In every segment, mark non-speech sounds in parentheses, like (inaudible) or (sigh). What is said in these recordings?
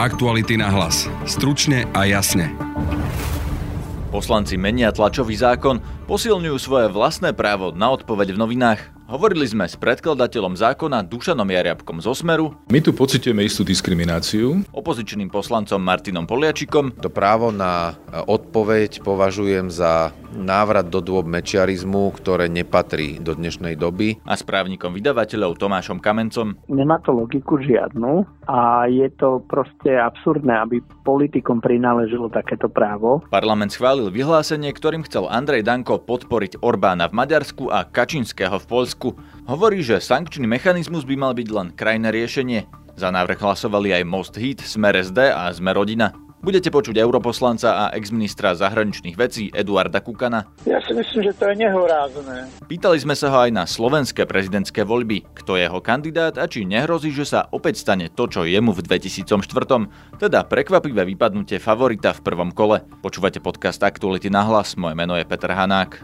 Aktuality na hlas. Stručne a jasne. Poslanci menia tlačový zákon, posilňujú svoje vlastné právo na odpoveď v novinách. Hovorili sme s predkladateľom zákona Dušanom Jariabkom zo Smeru. My tu pocitujeme istú diskrimináciu. Opozičným poslancom Martinom Poliačikom. To právo na odpoveď považujem za návrat do dôb mečiarizmu, ktoré nepatrí do dnešnej doby. A s právnikom vydavateľov Tomášom Kamencom. Nemá to logiku žiadnu a je to proste absurdné, aby politikom prináležilo takéto právo. Parlament schválil vyhlásenie, ktorým chcel Andrej Danko podporiť Orbána v Maďarsku a Kačinského v Polsku Slovensku. Hovorí, že sankčný mechanizmus by mal byť len krajné riešenie. Za návrh hlasovali aj Most Hit, Smer SD a Smer Rodina. Budete počuť europoslanca a exministra zahraničných vecí Eduarda Kukana. Ja si myslím, že to je nehorázne. Pýtali sme sa ho aj na slovenské prezidentské voľby, kto je jeho kandidát a či nehrozí, že sa opäť stane to, čo jemu v 2004, teda prekvapivé vypadnutie favorita v prvom kole. Počúvate podcast Aktuality na hlas, moje meno je Peter Hanák.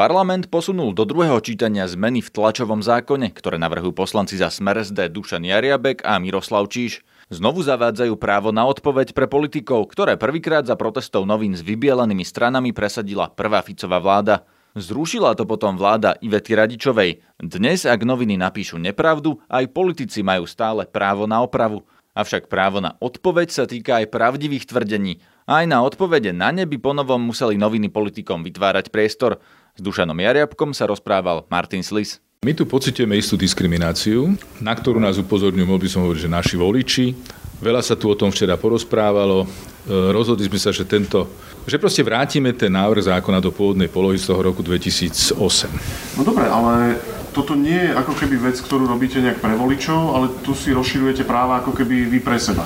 Parlament posunul do druhého čítania zmeny v tlačovom zákone, ktoré navrhujú poslanci za Smer SD Dušan Jariabek a Miroslav Číš. Znovu zavádzajú právo na odpoveď pre politikov, ktoré prvýkrát za protestov novín s vybielanými stranami presadila prvá Ficová vláda. Zrušila to potom vláda Ivety Radičovej. Dnes, ak noviny napíšu nepravdu, aj politici majú stále právo na opravu. Avšak právo na odpoveď sa týka aj pravdivých tvrdení. Aj na odpovede na ne by ponovom museli noviny politikom vytvárať priestor. S Dušanom Jariabkom sa rozprával Martin Slis. My tu pocitujeme istú diskrimináciu, na ktorú nás upozorňujú, mohol by som hovoriť, že naši voliči. Veľa sa tu o tom včera porozprávalo. E, rozhodli sme sa, že tento že proste vrátime ten návrh zákona do pôvodnej polohy z toho roku 2008. No dobre, ale toto nie je ako keby vec, ktorú robíte nejak pre voličov, ale tu si rozširujete práva ako keby vy pre seba.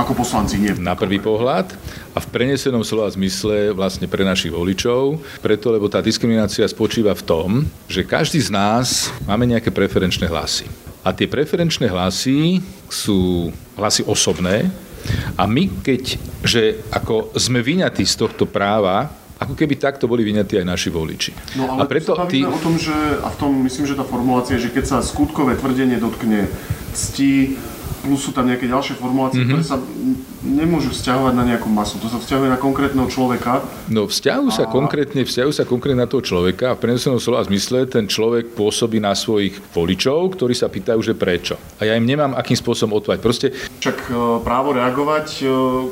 Ako poslanci, nie. Na prvý pohľad a v prenesenom slova zmysle vlastne pre našich voličov, preto lebo tá diskriminácia spočíva v tom, že každý z nás máme nejaké preferenčné hlasy. A tie preferenčné hlasy sú hlasy osobné a my keď, že ako sme vyňatí z tohto práva, ako keby takto boli vyňatí aj naši voliči. No ale a preto ty... o tom, že, a v tom myslím, že tá formulácia, že keď sa skutkové tvrdenie dotkne cti, plus sú tam nejaké ďalšie formulácie, mm-hmm. ktoré sa nemôžu vzťahovať na nejakú masu. To sa vzťahuje na konkrétneho človeka. No vzťahujú sa a... konkrétne, vzťahujú sa konkrétne na toho človeka a v prenesenom slova zmysle ten človek pôsobí na svojich voličov, ktorí sa pýtajú, že prečo. A ja im nemám akým spôsobom odpovedať. Proste... Však e, právo reagovať e,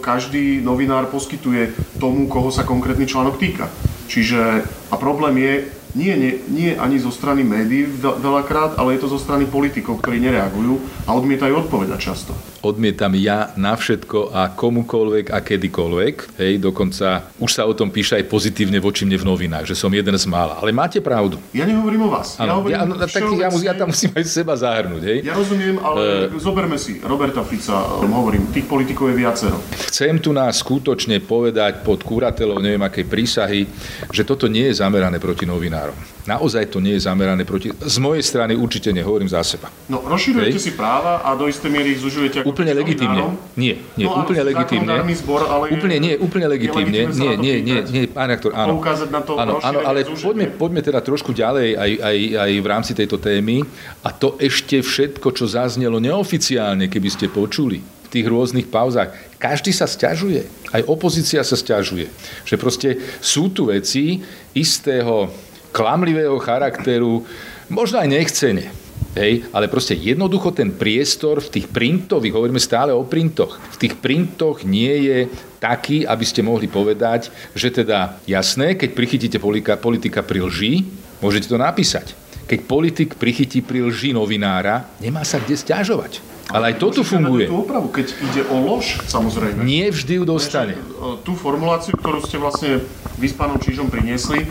každý novinár poskytuje tomu, koho sa konkrétny článok týka. Čiže a problém je, nie, nie, nie ani zo strany médií veľakrát, ale je to zo strany politikov, ktorí nereagujú a odmietajú odpovedať často odmietam ja na všetko a komukoľvek a kedykoľvek. Hej, dokonca už sa o tom píše aj pozitívne voči mne v novinách, že som jeden z mála. Ale máte pravdu. Ja nehovorím o vás. Ano, ja, ja, no, tak ja, ja tam musím aj seba zahrnúť. Hej. Ja rozumiem, ale uh, zoberme si Roberta Fica, hovorím, tých politikov je viacero. Chcem tu nás skutočne povedať pod kúratelou neviem akej prísahy, že toto nie je zamerané proti novinárom. Naozaj to nie je zamerané proti... Z mojej strany určite nehovorím za seba. No, rozširujete si práva a do istej miery ich zužujete úplne legitímne. Nie, nie, no, úplne legitímne. Zbor, ale úplne nie, úplne legitímne. Nie, nie, nie, nie, pán aktor, áno. na to áno, áno, ale poďme, poďme teda trošku ďalej aj, aj, aj v rámci tejto témy. A to ešte všetko, čo zaznelo neoficiálne, keby ste počuli v tých rôznych pauzách. Každý sa stiažuje. Aj opozícia sa stiažuje. Že proste sú tu veci istého klamlivého charakteru, možno aj nechcene Hej, ale proste jednoducho ten priestor v tých printových, hovoríme stále o printoch, v tých printoch nie je taký, aby ste mohli povedať, že teda jasné, keď prichytíte politika, politika pri lži, môžete to napísať. Keď politik prichytí pri lži novinára, nemá sa kde stiažovať. Ale aj toto funguje. Tú opravu, keď ide o lož, samozrejme. Nie vždy ju dostane. E, tú formuláciu, ktorú ste vlastne vy s pánom Čížom priniesli,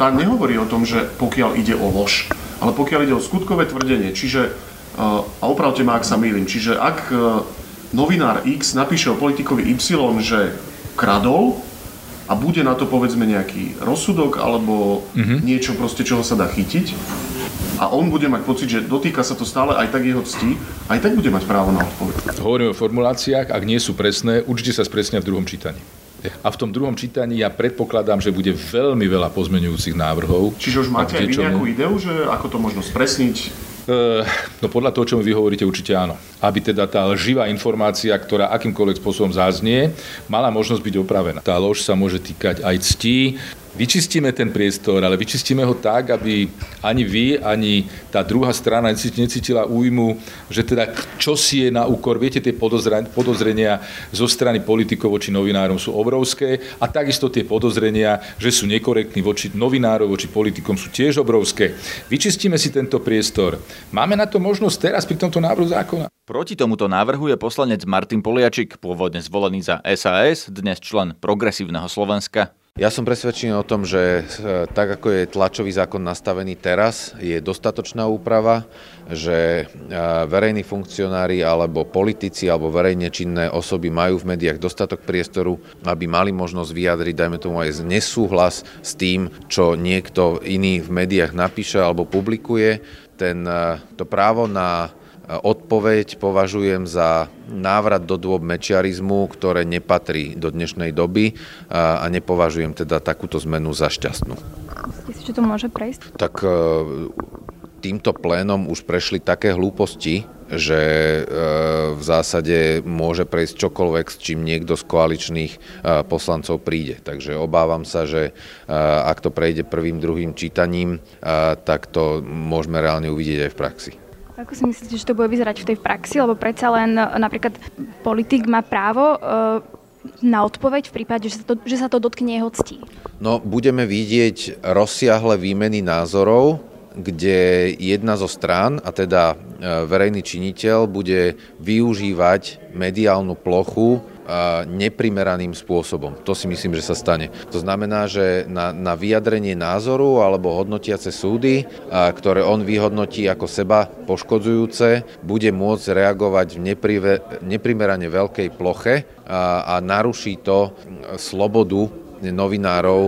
tá nehovorí o tom, že pokiaľ ide o lož ale pokiaľ ide o skutkové tvrdenie, čiže, a opravte ma, ak sa mýlim, čiže ak eh, novinár X napíše o politikovi Y, že kradol a bude na to povedzme nejaký rozsudok alebo mm-hmm. niečo proste, čoho sa dá chytiť, a on bude mať pocit, že dotýka sa to stále aj tak jeho cti, aj tak bude mať právo na odpoveď. Hovoríme o formuláciách, ak nie sú presné, určite sa spresnia v druhom čítaní. A v tom druhom čítaní ja predpokladám, že bude veľmi veľa pozmenujúcich návrhov. Čiže už máte aj nejakú ideu, že ako to možno spresniť? no podľa toho, čo mi vy hovoríte, určite áno. Aby teda tá živá informácia, ktorá akýmkoľvek spôsobom záznie, mala možnosť byť opravená. Tá lož sa môže týkať aj ctí, vyčistíme ten priestor, ale vyčistíme ho tak, aby ani vy, ani tá druhá strana necítila újmu, že teda čo si je na úkor. Viete, tie podozrenia zo strany politikov voči novinárom sú obrovské a takisto tie podozrenia, že sú nekorektní voči novinárom, voči politikom sú tiež obrovské. Vyčistíme si tento priestor. Máme na to možnosť teraz pri tomto návrhu zákona. Proti tomuto návrhu je poslanec Martin Poliačik, pôvodne zvolený za SAS, dnes člen Progresívneho Slovenska. Ja som presvedčený o tom, že e, tak ako je tlačový zákon nastavený teraz, je dostatočná úprava, že e, verejní funkcionári alebo politici alebo verejne činné osoby majú v médiách dostatok priestoru, aby mali možnosť vyjadriť, dajme tomu aj nesúhlas s tým, čo niekto iný v médiách napíše alebo publikuje. Ten, e, to právo na Odpoveď považujem za návrat do dôb mečiarizmu, ktoré nepatrí do dnešnej doby a nepovažujem teda takúto zmenu za šťastnú. Myslíte si, že to môže prejsť? Tak e, týmto plénom už prešli také hlúposti, že e, v zásade môže prejsť čokoľvek, s čím niekto z koaličných e, poslancov príde. Takže obávam sa, že ak to prejde prvým, druhým čítaním, tak to môžeme reálne uvidieť aj v praxi. Ako si myslíte, že to bude vyzerať v tej praxi? Lebo predsa len e, napríklad politik má právo e, na odpoveď v prípade, že sa to, že sa to dotkne jeho ctí. No, budeme vidieť rozsiahle výmeny názorov, kde jedna zo strán, a teda e, verejný činiteľ, bude využívať mediálnu plochu neprimeraným spôsobom. To si myslím, že sa stane. To znamená, že na, na vyjadrenie názoru alebo hodnotiace súdy, ktoré on vyhodnotí ako seba poškodzujúce, bude môcť reagovať v neprive, neprimerane veľkej ploche a, a naruší to slobodu novinárov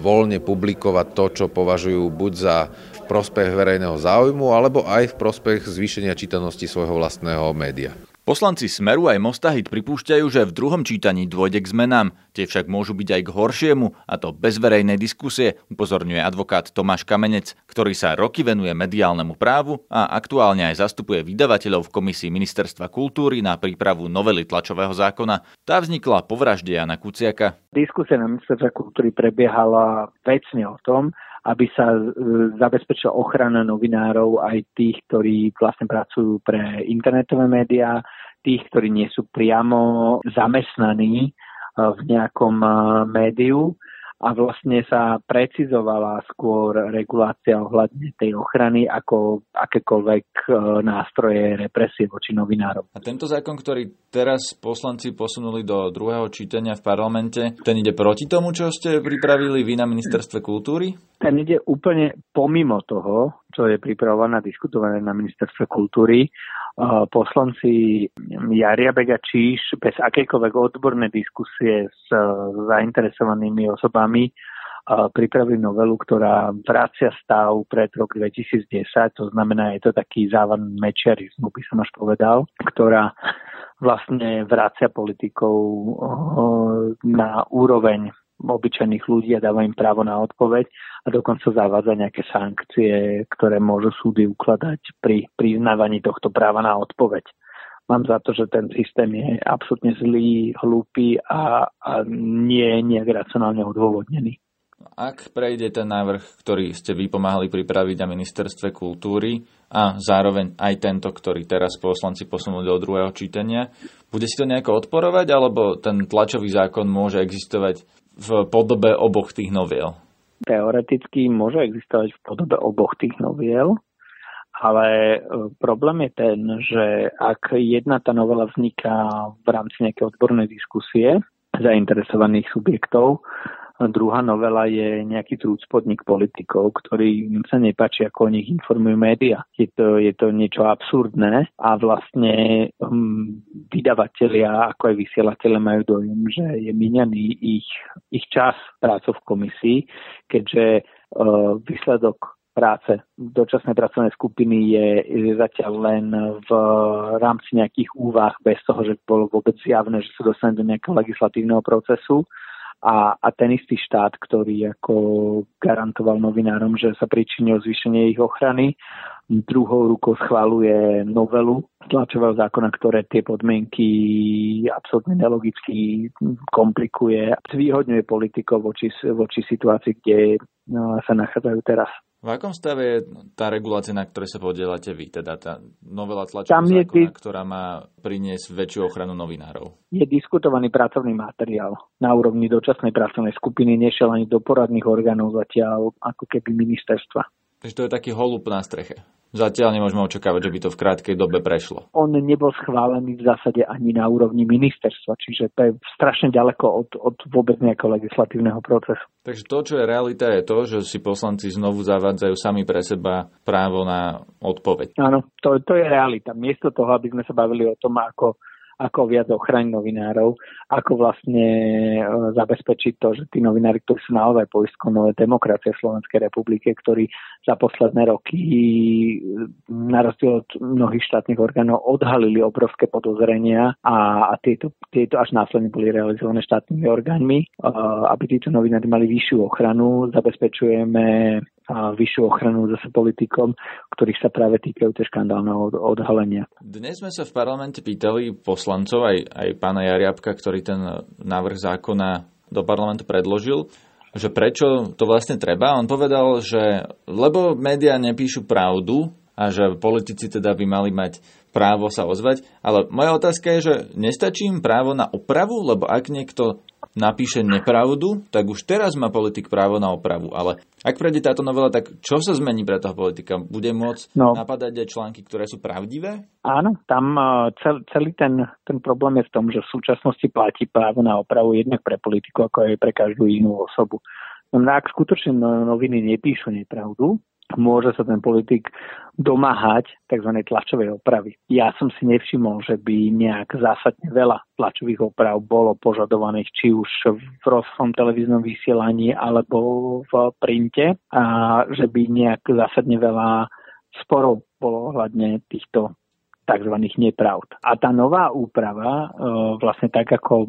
voľne publikovať to, čo považujú buď za prospech verejného záujmu, alebo aj v prospech zvýšenia čítanosti svojho vlastného média. Poslanci Smeru aj Mostahit pripúšťajú, že v druhom čítaní dôjde k zmenám. Tie však môžu byť aj k horšiemu, a to bez verejnej diskusie, upozorňuje advokát Tomáš Kamenec, ktorý sa roky venuje mediálnemu právu a aktuálne aj zastupuje vydavateľov v komisii Ministerstva kultúry na prípravu novely tlačového zákona. Tá vznikla po vražde Jana Kuciaka. Diskusia na Ministerstva kultúry prebiehala vecne o tom, aby sa e, zabezpečila ochrana novinárov aj tých, ktorí vlastne pracujú pre internetové médiá, tých, ktorí nie sú priamo zamestnaní e, v nejakom e, médiu a vlastne sa precizovala skôr regulácia ohľadne tej ochrany ako akékoľvek e, nástroje represie voči novinárom. A tento zákon, ktorý teraz poslanci posunuli do druhého čítania v parlamente, ten ide proti tomu, čo ste pripravili vy na ministerstve kultúry? Ten ide úplne pomimo toho, čo je pripravované a diskutované na ministerstve kultúry poslanci Jaria Bega Číš bez akejkoľvek odbornej diskusie s zainteresovanými osobami pripravili novelu, ktorá vracia stav pred rok 2010, to znamená, je to taký závan mečiarizmu, by som až povedal, ktorá vlastne vracia politikov na úroveň obyčajných ľudí a dáva im právo na odpoveď a dokonca zavádza nejaké sankcie, ktoré môžu súdy ukladať pri priznávaní tohto práva na odpoveď. Mám za to, že ten systém je absolútne zlý, hlúpy a, a nie je nejak racionálne odôvodnený. Ak prejde ten návrh, ktorý ste vy pomáhali pripraviť na ministerstve kultúry a zároveň aj tento, ktorý teraz poslanci posunuli do druhého čítania, bude si to nejako odporovať, alebo ten tlačový zákon môže existovať v podobe oboch tých noviel? Teoreticky môže existovať v podobe oboch tých noviel, ale e, problém je ten, že ak jedna tá novela vzniká v rámci nejakej odbornej diskusie zainteresovaných subjektov, Druhá novela je nejaký trúcpodnik politikov, ktorý sa nepáči, ako o nich informujú médiá. Je to, je to niečo absurdné a vlastne um, vydavatelia, ako aj vysielateľe majú dojem, že je míňaný ich, ich čas prácou v komisii, keďže uh, výsledok práce dočasnej pracovnej skupiny je, zatiaľ len v rámci nejakých úvah bez toho, že bolo vôbec zjavné, že sa dostane do nejakého legislatívneho procesu a, a ten istý štát, ktorý ako garantoval novinárom, že sa pričíni o zvýšenie ich ochrany, druhou rukou schváluje novelu tlačového zákona, ktoré tie podmienky absolútne nelogicky komplikuje a zvýhodňuje politikov voči, voči situácii, kde no, sa nachádzajú teraz. V akom stave je tá regulácia, na ktorej sa podielate vy, teda tá novela tlačového zákona, ktorá má priniesť väčšiu ochranu novinárov? Je diskutovaný pracovný materiál na úrovni dočasnej pracovnej skupiny, nešiel ani do poradných orgánov zatiaľ ako keby ministerstva. Takže to je taký holub na streche. Zatiaľ nemôžeme očakávať, že by to v krátkej dobe prešlo. On nebol schválený v zásade ani na úrovni ministerstva, čiže to je strašne ďaleko od, od vôbec nejakého legislatívneho procesu. Takže to, čo je realita, je to, že si poslanci znovu zavádzajú sami pre seba právo na odpoveď. Áno, to, to je realita. Miesto toho, aby sme sa bavili o tom, ako ako viac ochrániť novinárov, ako vlastne e, zabezpečiť to, že tí novinári, ktorí sú naozaj poistkou nové demokracie Slovenskej republike, ktorí za posledné roky na rozdiel od mnohých štátnych orgánov odhalili obrovské podozrenia a, a tieto, tieto až následne boli realizované štátnymi orgánmi, e, aby títo novinári mali vyššiu ochranu, zabezpečujeme a vyššiu ochranu zase politikom, ktorých sa práve týkajú tie škandálneho odhalenia. Dnes sme sa v parlamente pýtali poslancov, aj, aj pána Jariabka, ktorý ten návrh zákona do parlamentu predložil, že prečo to vlastne treba. On povedal, že lebo médiá nepíšu pravdu a že politici teda by mali mať právo sa ozvať. Ale moja otázka je, že nestačí im právo na opravu, lebo ak niekto napíše nepravdu, tak už teraz má politik právo na opravu. Ale ak prejde táto novela, tak čo sa zmení pre toho politika? Bude môcť no. napadať aj články, ktoré sú pravdivé? Áno, tam e, cel, celý ten, ten problém je v tom, že v súčasnosti platí právo na opravu jednak pre politiku, ako aj pre každú inú osobu. No, ak skutočne no, noviny nepíšu nepravdu, môže sa ten politik domáhať tzv. tlačovej opravy. Ja som si nevšimol, že by nejak zásadne veľa tlačových oprav bolo požadovaných či už v rozhom televíznom vysielaní alebo v printe a že by nejak zásadne veľa sporov bolo ohľadne týchto tzv. nepravd. A tá nová úprava, e, vlastne tak, ako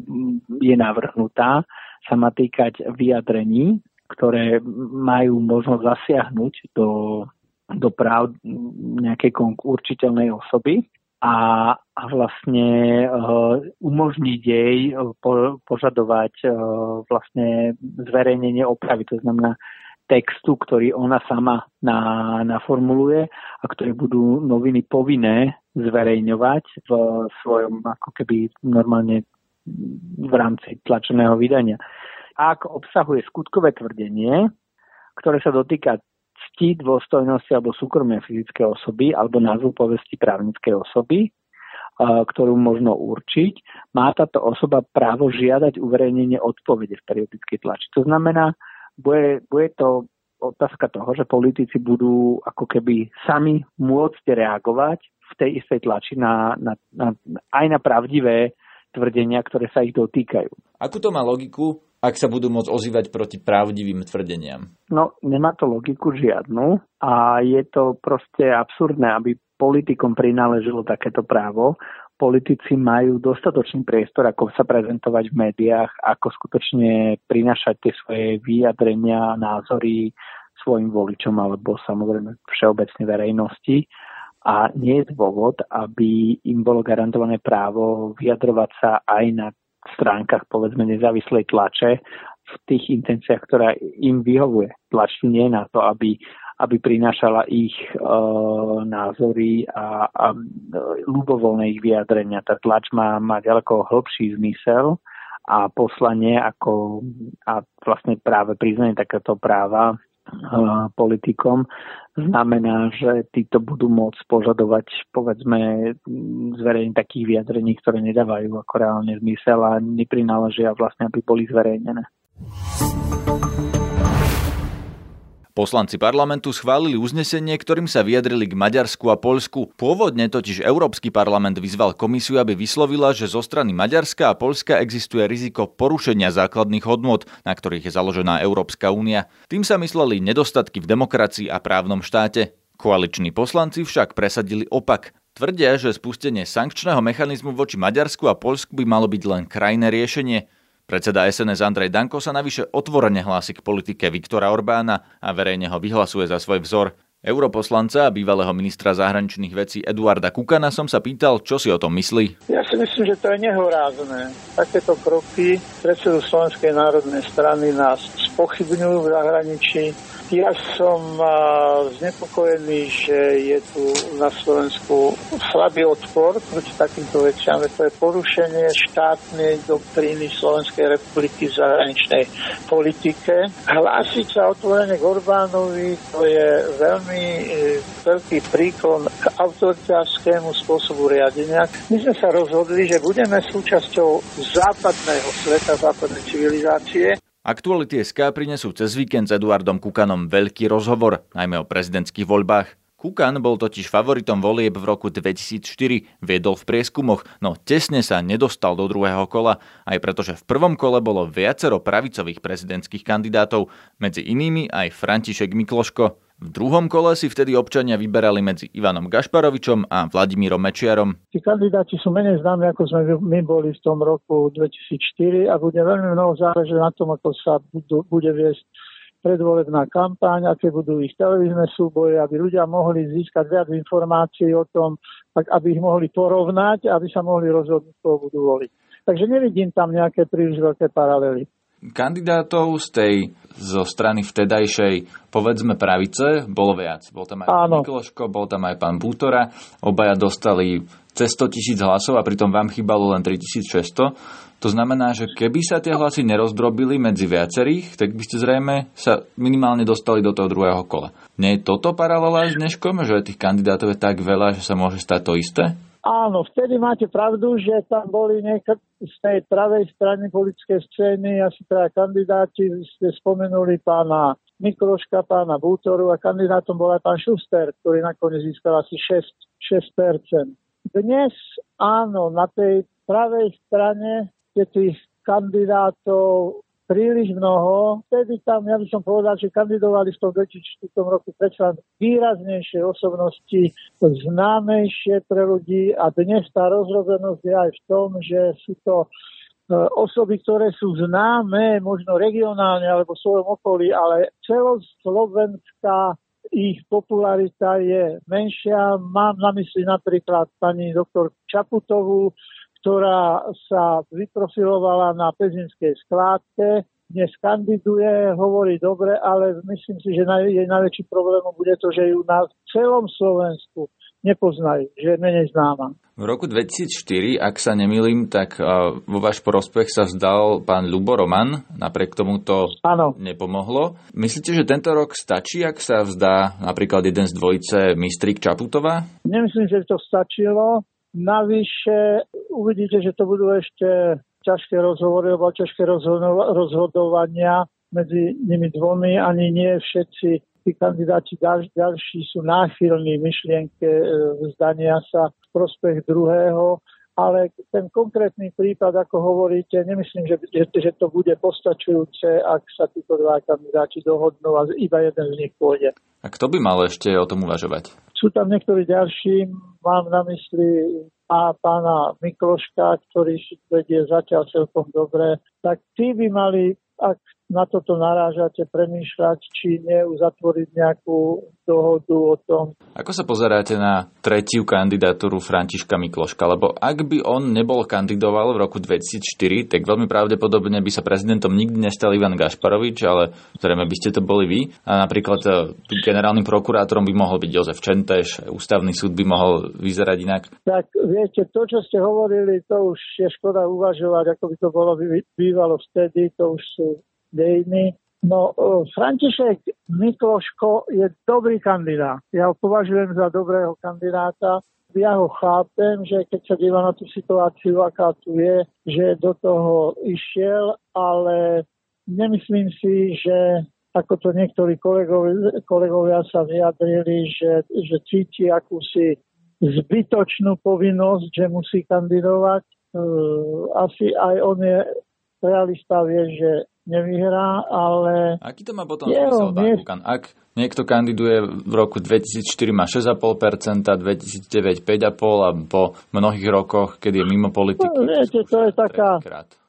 je navrhnutá, sa má týkať vyjadrení, ktoré majú možnosť zasiahnuť do, do práv nejakej určiteľnej osoby a, a vlastne uh, umožniť jej po, požadovať uh, vlastne zverejnenie opravy. To znamená textu, ktorý ona sama na, naformuluje a ktoré budú noviny povinné zverejňovať v svojom ako keby normálne v rámci tlačeného vydania ak obsahuje skutkové tvrdenie, ktoré sa dotýka cti, dôstojnosti alebo súkromia fyzické osoby alebo názvu povesti právnickej osoby, ktorú možno určiť, má táto osoba právo žiadať uverejnenie odpovede v periodickej tlači. To znamená, bude, bude to otázka toho, že politici budú ako keby sami môcť reagovať v tej istej tlači na, na, na, aj na pravdivé tvrdenia, ktoré sa ich dotýkajú. Akú to má logiku, ak sa budú môcť ozývať proti pravdivým tvrdeniam? No, nemá to logiku žiadnu a je to proste absurdné, aby politikom prináležilo takéto právo. Politici majú dostatočný priestor, ako sa prezentovať v médiách, ako skutočne prinašať tie svoje vyjadrenia, názory svojim voličom alebo samozrejme všeobecnej verejnosti a nie je dôvod, aby im bolo garantované právo vyjadrovať sa aj na stránkach povedzme nezávislej tlače v tých intenciách, ktorá im vyhovuje. Tlač tu nie je na to, aby, aby prinášala ich e, názory a, a ľubovoľné ich vyjadrenia. Tá tlač má, má ďaleko hĺbší zmysel a poslanie ako a vlastne práve priznanie takéto práva politikom, znamená, že títo budú môcť požadovať, povedzme, zverejniť takých vyjadrení, ktoré nedávajú ako reálne zmysel a neprináležia vlastne, aby boli zverejnené. Poslanci parlamentu schválili uznesenie, ktorým sa vyjadrili k Maďarsku a Poľsku. Pôvodne totiž Európsky parlament vyzval komisiu, aby vyslovila, že zo strany Maďarska a Poľska existuje riziko porušenia základných hodnôt, na ktorých je založená Európska únia. Tým sa mysleli nedostatky v demokracii a právnom štáte. Koaliční poslanci však presadili opak. Tvrdia, že spustenie sankčného mechanizmu voči Maďarsku a Poľsku by malo byť len krajné riešenie. Predseda SNS Andrej Danko sa navyše otvorene hlási k politike Viktora Orbána a verejne ho vyhlasuje za svoj vzor. Europoslanca a bývalého ministra zahraničných vecí Eduarda Kukana som sa pýtal, čo si o tom myslí. Ja si myslím, že to je nehorázne. Takéto kroky predsedu Slovenskej národnej strany nás spochybňujú v zahraničí ja som znepokojený, že je tu na Slovensku slabý odpor proti takýmto veciam. To je porušenie štátnej doktríny Slovenskej republiky v zahraničnej politike. Hlásiť sa otvorene k Orbánovi, to je veľmi e, veľký príklon k autoritárskému spôsobu riadenia. My sme sa rozhodli, že budeme súčasťou západného sveta, západnej civilizácie Aktuality SK prinesú cez víkend s Eduardom Kukanom veľký rozhovor, najmä o prezidentských voľbách. Kukan bol totiž favoritom volieb v roku 2004, viedol v prieskumoch, no tesne sa nedostal do druhého kola, aj pretože v prvom kole bolo viacero pravicových prezidentských kandidátov, medzi inými aj František Mikloško. V druhom kole si vtedy občania vyberali medzi Ivanom Gašparovičom a Vladimírom Mečiarom. Tí kandidáti sú menej známi, ako sme my boli v tom roku 2004 a bude veľmi mnoho záležať na tom, ako sa budú, bude viesť predvolebná kampaň, aké budú ich televízne súboje, aby ľudia mohli získať viac informácií o tom, tak aby ich mohli porovnať, aby sa mohli rozhodnúť, koho budú voliť. Takže nevidím tam nejaké príliš veľké paralely kandidátov z tej zo strany vtedajšej, povedzme, pravice bolo viac. Bol tam aj Áno. Mikloško, bol tam aj pán Bútora. Obaja dostali cez 100 tisíc hlasov a pritom vám chýbalo len 3600. To znamená, že keby sa tie hlasy nerozdrobili medzi viacerých, tak by ste zrejme sa minimálne dostali do toho druhého kola. Nie je toto paralela s dneškom, že tých kandidátov je tak veľa, že sa môže stať to isté? Áno, vtedy máte pravdu, že tam boli niekto z tej pravej strany politickej scény, asi teda kandidáti, ste spomenuli pána Mikloška, pána Bútoru a kandidátom bol aj pán Šuster, ktorý nakoniec získal asi 6, 6%. Dnes áno, na tej pravej strane je tých kandidátov príliš mnoho. Vtedy tam, ja by som povedal, že kandidovali v tom 2004 roku predsa výraznejšie osobnosti, známejšie pre ľudí a dnes tá rozrobenosť je aj v tom, že sú to e, osoby, ktoré sú známe, možno regionálne alebo v svojom okolí, ale celoslovenská ich popularita je menšia. Mám na mysli napríklad pani doktor Čaputovú, ktorá sa vyprofilovala na pezinskej skládke, dnes kandiduje, hovorí dobre, ale myslím si, že jej najväčší problém bude to, že ju na celom Slovensku nepoznajú, že je menej známa. V roku 2004, ak sa nemýlim, tak vo váš prospech sa vzdal pán Lubo Roman, napriek tomu to ano. nepomohlo. Myslíte, že tento rok stačí, ak sa vzdá napríklad jeden z dvojice Mistrik Čaputová? Nemyslím, že to stačilo. Navyše uvidíte, že to budú ešte ťažké rozhovory alebo ťažké rozhodovania medzi nimi dvomi. Ani nie všetci tí kandidáti ďal, ďalší sú náchylní myšlienke e, vzdania sa v prospech druhého ale ten konkrétny prípad, ako hovoríte, nemyslím, že, že, že to bude postačujúce, ak sa títo dva kandidáti dohodnú a iba jeden z nich pôjde. A kto by mal ešte o tom uvažovať? Sú tam niektorí ďalší, mám na mysli a pána Mikloška, ktorý vedie zatiaľ celkom dobre, tak tí by mali, ak na toto narážate, premýšľať, či neuzatvoriť nejakú dohodu o tom. Ako sa pozeráte na tretiu kandidatúru Františka Mikloška? Lebo ak by on nebol kandidoval v roku 2004, tak veľmi pravdepodobne by sa prezidentom nikdy nestal Ivan Gašparovič, ale zrejme by ste to boli vy. A napríklad e, generálnym prokurátorom by mohol byť Jozef Čenteš, ústavný súd by mohol vyzerať inak. Tak viete, to, čo ste hovorili, to už je škoda uvažovať, ako by to bolo bývalo vtedy, to už sú dejiny. No, František Mikloško je dobrý kandidát. Ja ho považujem za dobrého kandidáta. Ja ho chápem, že keď sa díva na tú situáciu, aká tu je, že do toho išiel, ale nemyslím si, že ako to niektorí kolegovia, kolegovia sa vyjadrili, že, že cíti akúsi zbytočnú povinnosť, že musí kandidovať. Asi aj on je realista, vie, že nevyhrá, ale... Aký to má potom zmysel, pán Kukan? Ak niekto kandiduje v roku 2004 má 6,5%, 2009 5,5% a po mnohých rokoch, kedy je mimo politiky... No, viete, to je taká...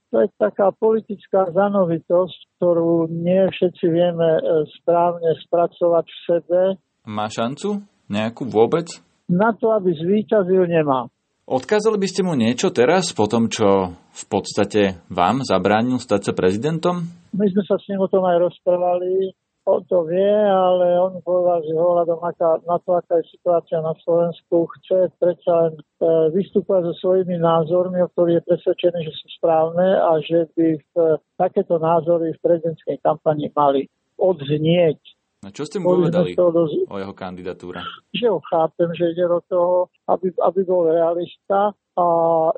to je taká politická zanovitosť, ktorú nie všetci vieme e, správne spracovať v sebe. Má šancu? Nejakú vôbec? Na to, aby zvíťazil, nemá. Odkázali by ste mu niečo teraz, po tom, čo v podstate vám zabránil stať sa prezidentom? My sme sa s ním o tom aj rozprávali on to vie, ale on povedal, že ohľadom na to, aká je situácia na Slovensku, chce predsa len e, vystúpať so svojimi názormi, o ktorých je presvedčený, že sú správne a že by v, takéto názory v prezidentskej kampani mali odznieť. No čo ste mu povedali do... o jeho kandidatúre? Že ho chápem, že ide do toho, aby, aby bol realista a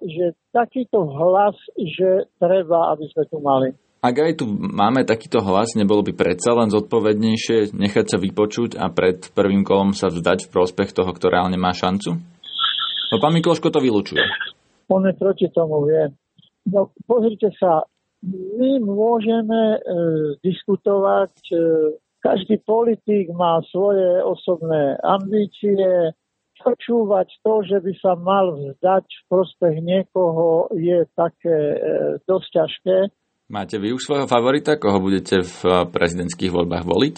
že takýto hlas, že treba, aby sme tu mali. Ak aj tu máme takýto hlas, nebolo by predsa len zodpovednejšie nechať sa vypočuť a pred prvým kolom sa vzdať v prospech toho, kto reálne má šancu? No pán Mikloško to vylučuje. On je proti tomu, vie. No pozrite sa, my môžeme e, diskutovať, e, každý politik má svoje osobné ambície, počúvať to, že by sa mal vzdať v prospech niekoho je také e, dosť ťažké. Máte vy už svojho favorita, koho budete v eh, prezidentských voľbách voliť?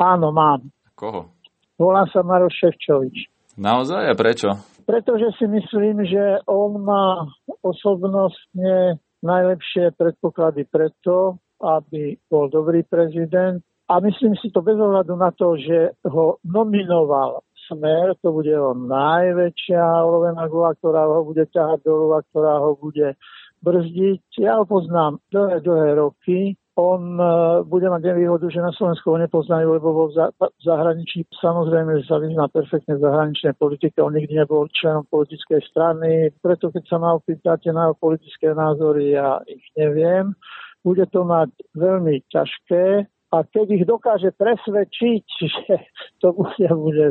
Áno, mám. Koho? Volám sa Maroš Ševčovič. Naozaj a prečo? Pretože si myslím, že on má osobnostne najlepšie predpoklady preto, aby bol dobrý prezident. A myslím si to bez ohľadu na to, že ho nominoval smer, to bude on najväčšia olovená gula, ktorá ho bude ťahať dolu a ktorá ho bude brzdiť. Ja ho poznám dlhé, dlhé roky. On uh, bude mať nevýhodu, že na Slovensku ho nepoznajú, lebo vo za, zahraničí samozrejme sa vyzná perfektne v zahraničnej politike. On nikdy nebol členom politickej strany, preto keď sa ma opýtate na politické názory, ja ich neviem. Bude to mať veľmi ťažké, a keď ich dokáže presvedčiť, (laughs) že to bude, bude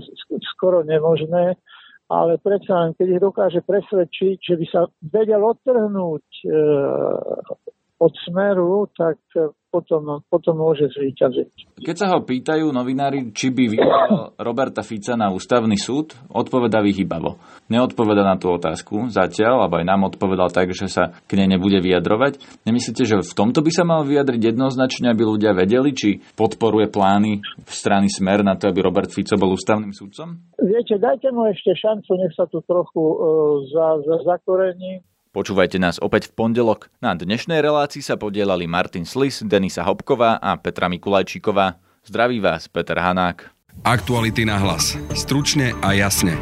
skoro nemožné, ale predsa len, keď ich dokáže presvedčiť, že by sa vedel odtrhnúť e, od smeru, tak e, potom, potom môže zvíťaziť. Keď sa ho pýtajú novinári, či by vyhral Roberta Fica na ústavný súd, odpoveda vyhybavo. Neodpoveda na tú otázku zatiaľ, alebo aj nám odpovedal tak, že sa k nej nebude vyjadrovať. Nemyslíte, že v tomto by sa mal vyjadriť jednoznačne, aby ľudia vedeli, či podporuje plány v strany Smer na to, aby Robert Fico bol ústavným súdcom? Viete, dajte mu ešte šancu, nech sa tu trochu uh, za, za, zakorení. Počúvajte nás opäť v pondelok. Na dnešnej relácii sa podielali Martin Slis, Denisa Hopková a Petra Mikulajčíková. Zdraví vás Peter Hanák. Aktuality na hlas. Stručne a jasne.